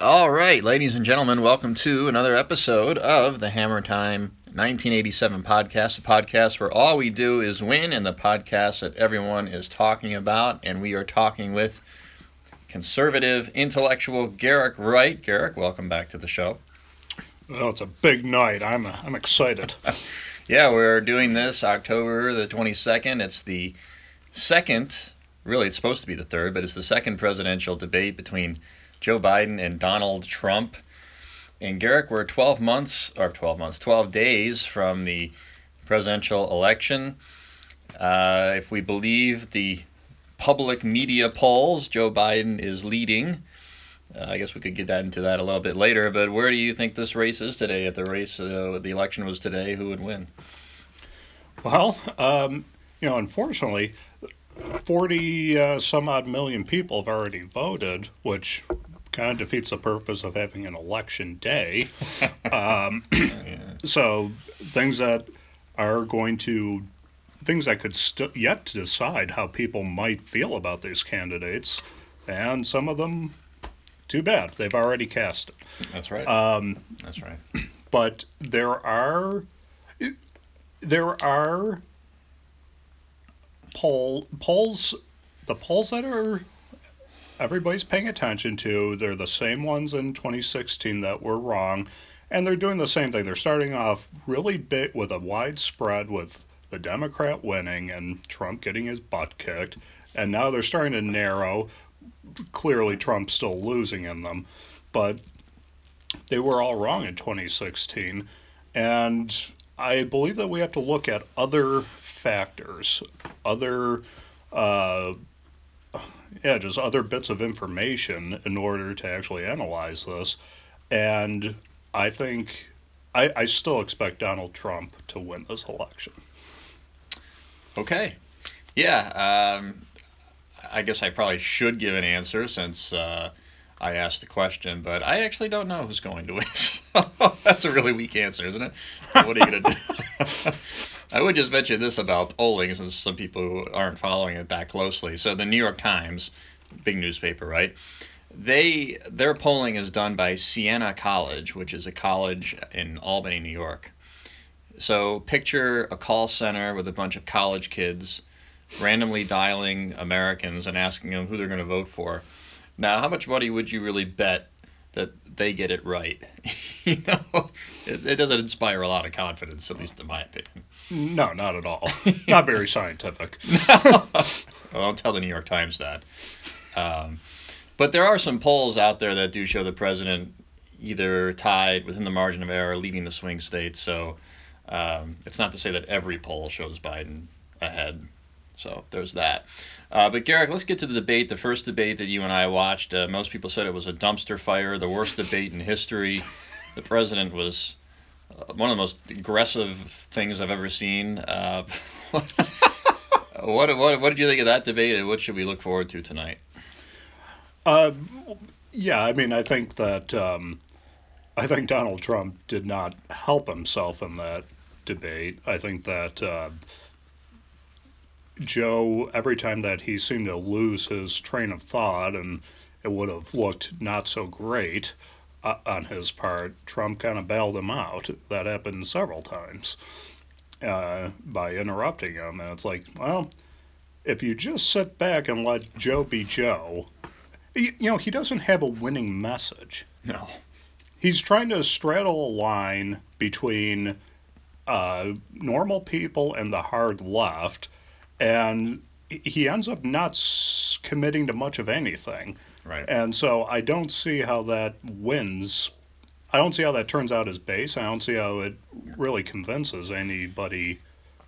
All right, ladies and gentlemen, welcome to another episode of the Hammer Time 1987 podcast, a podcast where all we do is win and the podcast that everyone is talking about. And we are talking with conservative intellectual Garrick Wright. Garrick, welcome back to the show. Well, it's a big night. I'm uh, I'm excited. yeah, we're doing this October the 22nd. It's the second, really, it's supposed to be the third, but it's the second presidential debate between Joe Biden and Donald Trump. And Garrick, we're 12 months, or 12 months, 12 days from the presidential election. Uh, if we believe the public media polls, Joe Biden is leading. Uh, I guess we could get that into that a little bit later. But where do you think this race is today? If the race, uh, the election was today, who would win? Well, um, you know, unfortunately, 40 uh, some odd million people have already voted, which kind of defeats the purpose of having an election day. um, yeah. So things that are going to things that could st- yet to decide how people might feel about these candidates, and some of them, too bad, they've already cast it. That's right. Um, That's right. But there are there are poll polls the polls that are everybody's paying attention to. They're the same ones in 2016 that were wrong, and they're doing the same thing. They're starting off really big with a wide spread with the Democrat winning and Trump getting his butt kicked, and now they're starting to narrow. Clearly, Trump's still losing in them, but they were all wrong in 2016, and I believe that we have to look at other factors, other uh, yeah, just other bits of information in order to actually analyze this. And I think I, I still expect Donald Trump to win this election. Okay. Yeah. Um, I guess I probably should give an answer since uh, I asked the question, but I actually don't know who's going to win. That's a really weak answer, isn't it? What are you going to do? I would just mention this about polling, since some people aren't following it that closely. So the New York Times, big newspaper, right? They their polling is done by Siena College, which is a college in Albany, New York. So picture a call center with a bunch of college kids randomly dialing Americans and asking them who they're going to vote for. Now, how much money would you really bet that they get it right? you know, it, it doesn't inspire a lot of confidence, at least in my opinion. No, not at all. not very scientific. no. well, don't tell the New York Times that. Um, but there are some polls out there that do show the president either tied within the margin of error, leading the swing states. So um, it's not to say that every poll shows Biden ahead. So there's that. Uh, but Garrick, let's get to the debate. The first debate that you and I watched, uh, most people said it was a dumpster fire, the worst debate in history. The president was uh, one of the most aggressive things I've ever seen. Uh, what, what, what did you think of that debate, and what should we look forward to tonight? Uh, yeah, I mean, I think that um, I think Donald Trump did not help himself in that debate. I think that uh, Joe, every time that he seemed to lose his train of thought, and it would have looked not so great uh, on his part, Trump kind of bailed him out. That happened several times uh, by interrupting him. And it's like, well, if you just sit back and let Joe be Joe, you, you know, he doesn't have a winning message. No. He's trying to straddle a line between uh, normal people and the hard left, and he ends up not committing to much of anything. Right. And so I don't see how that wins. I don't see how that turns out as base. I don't see how it really convinces anybody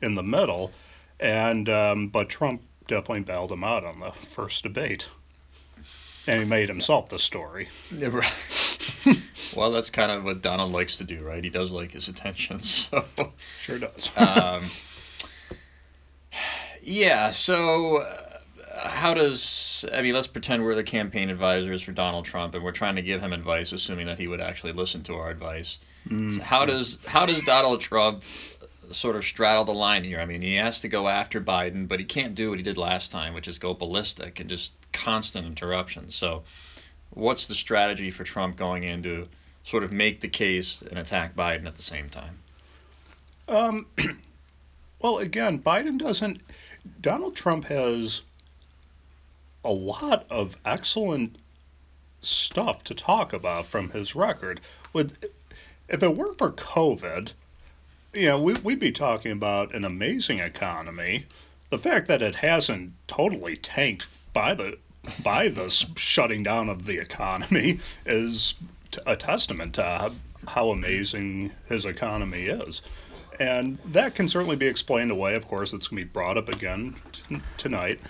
in the middle. And um, but Trump definitely bailed him out on the first debate, and he made himself the story. Yeah, right. well, that's kind of what Donald likes to do, right? He does like his attention. So sure does. um, yeah. So. Uh, how does I mean? Let's pretend we're the campaign advisors for Donald Trump, and we're trying to give him advice, assuming that he would actually listen to our advice. Mm. So how does how does Donald Trump sort of straddle the line here? I mean, he has to go after Biden, but he can't do what he did last time, which is go ballistic and just constant interruptions. So, what's the strategy for Trump going in to sort of make the case and attack Biden at the same time? Um, well, again, Biden doesn't. Donald Trump has a lot of excellent stuff to talk about from his record. With if it weren't for COVID, you know, we, we'd be talking about an amazing economy. The fact that it hasn't totally tanked by the by this shutting down of the economy is a testament to how amazing his economy is. And that can certainly be explained away. Of course, it's going to be brought up again t- tonight.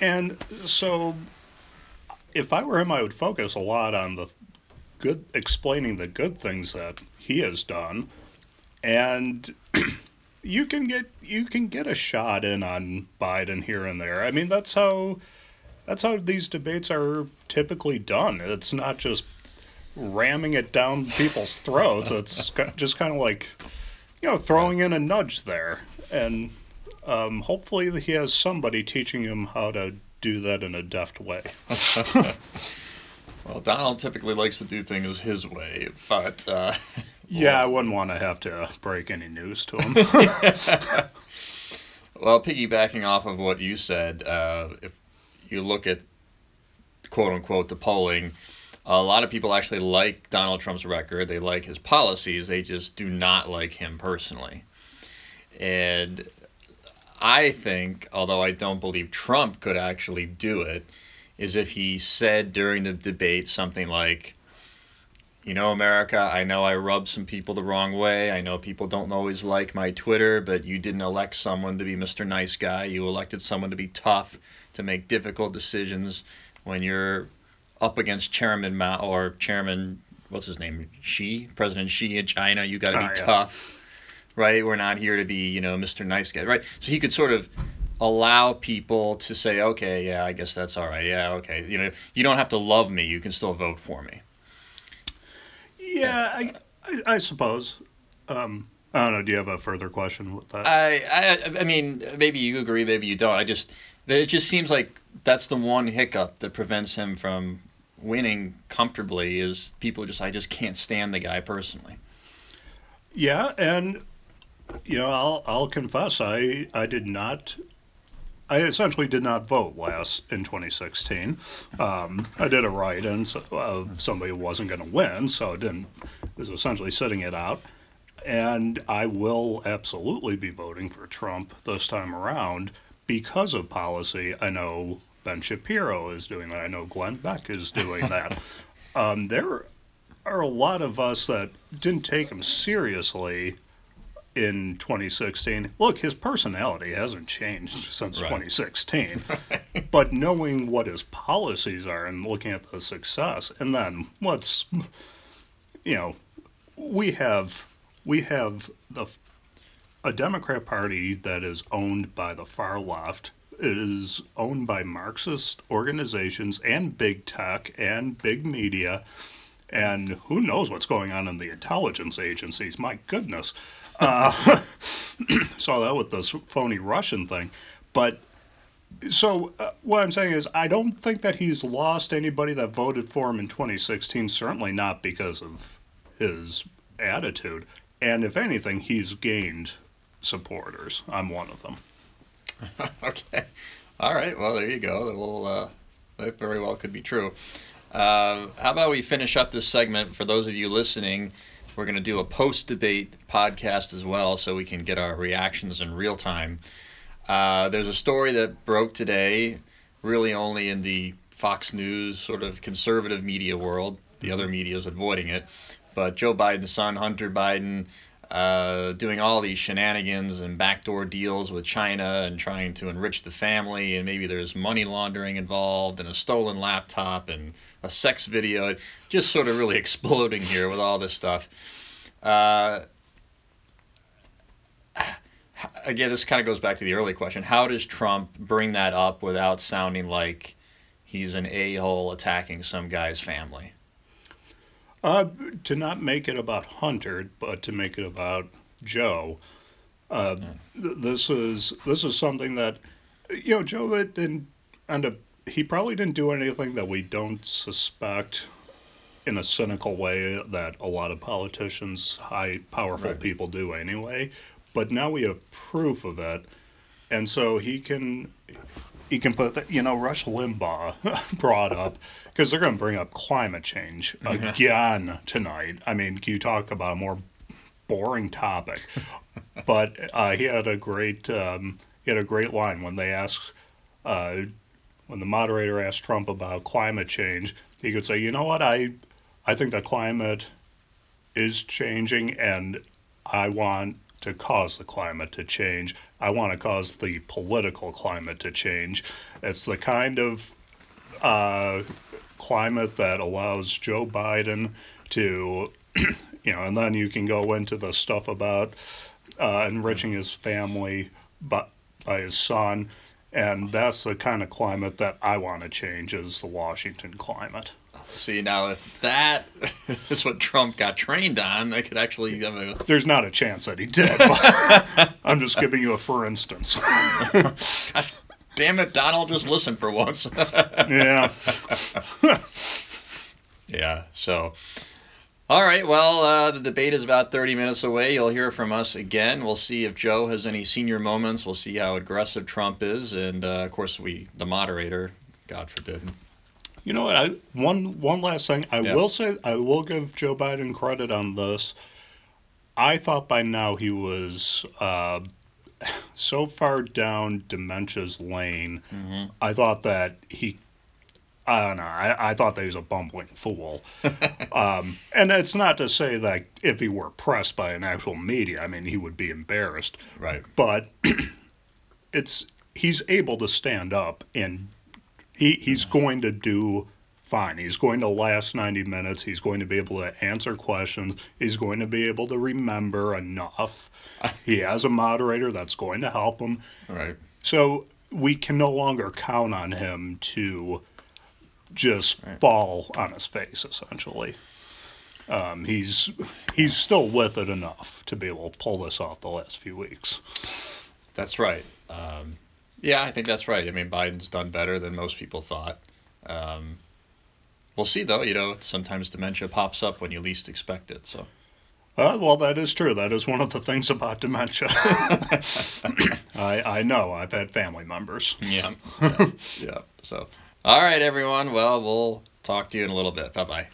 And so, if I were him, I would focus a lot on the good, explaining the good things that he has done, and you can get you can get a shot in on Biden here and there. I mean, that's how that's how these debates are typically done. It's not just ramming it down people's throats. It's just kind of like you know throwing in a nudge there, and um, hopefully he has somebody teaching him how to do that in a deft way. well, Donald typically likes to do things his way, but. Uh, yeah, I wouldn't want to have to break any news to him. well, piggybacking off of what you said, uh, if you look at quote unquote the polling, a lot of people actually like Donald Trump's record. They like his policies. They just do not like him personally. And I think, although I don't believe Trump could actually do it, is if he said during the debate something like, you know, America, I know I rub some people the wrong way. I know people don't always like my Twitter, but you didn't elect someone to be Mr. Nice Guy. You elected someone to be tough, to make difficult decisions when you're up against Chairman Mao or Chairman, what's his name? Xi, President Xi in China. You got to be oh, yeah. tough right? We're not here to be, you know, Mr. Nice Guy, right? So he could sort of allow people to say, okay, yeah, I guess that's all right. Yeah, okay. You know, you don't have to love me. You can still vote for me. Yeah, I, I, I suppose. Um, I don't know. Do you have a further question with that? I, I, I mean, maybe you agree, maybe you don't. I just, it just seems like that's the one hiccup that prevents him from winning comfortably. Is people just, I just can't stand the guy personally. Yeah, and you know, I'll I'll confess I I did not. I essentially did not vote last in 2016. Um, I did a write-in so, of somebody who wasn't going to win, so I didn't. Was essentially sitting it out, and I will absolutely be voting for Trump this time around because of policy. I know Ben Shapiro is doing that. I know Glenn Beck is doing that. um, there are a lot of us that didn't take him seriously in 2016. Look, his personality hasn't changed since right. 2016. but knowing what his policies are and looking at the success, and then let's, you know, we have we have the a Democrat Party that is owned by the far left. It is owned by Marxist organizations and big tech and big media. And who knows what's going on in the intelligence agencies? My goodness. Uh, saw that with this phony Russian thing. But so uh, what I'm saying is, I don't think that he's lost anybody that voted for him in 2016. Certainly not because of his attitude. And if anything, he's gained supporters. I'm one of them. okay. All right. Well, there you go. That will uh, that very well could be true. Uh, how about we finish up this segment for those of you listening? We're going to do a post debate podcast as well so we can get our reactions in real time. Uh, there's a story that broke today, really only in the Fox News sort of conservative media world. The other media is avoiding it. But Joe Biden's son, Hunter Biden, uh, doing all these shenanigans and backdoor deals with China and trying to enrich the family, and maybe there's money laundering involved and a stolen laptop and a sex video, just sort of really exploding here with all this stuff. Uh, again, this kind of goes back to the early question: How does Trump bring that up without sounding like he's an a-hole attacking some guy's family? Uh, to not make it about Hunter, but to make it about Joe. Uh, th- this is this is something that you know Joe didn't end up he probably didn't do anything that we don't suspect in a cynical way that a lot of politicians, high powerful Right. people do anyway. But now we have proof of it, and so he can he can put that. You know, Rush Limbaugh brought up because they're going to bring up climate change again tonight. I mean, can you talk about a more boring topic? but uh, he had a great um, he had a great line when they asked uh, when the moderator asked Trump about climate change. He could say, "You know what? I I think the climate is changing, and I want to cause the climate to change. I want to cause the political climate to change. It's the kind of uh, climate that allows Joe Biden to, you know, and then you can go into the stuff about uh, enriching his family by, by his son. And that's the kind of climate that I want to change is the Washington climate. See, now if that is what Trump got trained on, they could actually have a. There's not a chance that he did, I'm just giving you a for instance. Damn it, Donald, just listen for once. yeah. Yeah. So, all right. Well, uh, the debate is about 30 minutes away. You'll hear from us again. We'll see if Joe has any senior moments. We'll see how aggressive Trump is, and uh, of course, we, the moderator, God forbid. You know what? I one one last thing. I Yeah. will say I will give Joe Biden credit on this. I thought by now he was uh, so far down dementia's lane. I thought that he. I don't know. I, I thought that he was a bumbling fool. um, and it's not to say that if he were pressed by an actual media, I mean, he would be embarrassed. Right. But it's he's able to stand up and he he's going to do fine. He's going to last 90 minutes. He's going to be able to answer questions. He's going to be able to remember enough. He has a moderator that's going to help him. Right. So we can no longer count on him to just fall on his face essentially. Um, he's he's still with it enough to be able to pull this off the last few weeks. That's right. Um, yeah, I think that's right. I mean, Biden's done better than most people thought. Um, we'll see, though. You know, sometimes dementia pops up when you least expect it. So, Uh, well, that is true. That is one of the things about dementia. I I know. I've had family members. yeah. yeah. yeah. So, all right, everyone. Well, we'll talk to you in a little bit. Bye bye.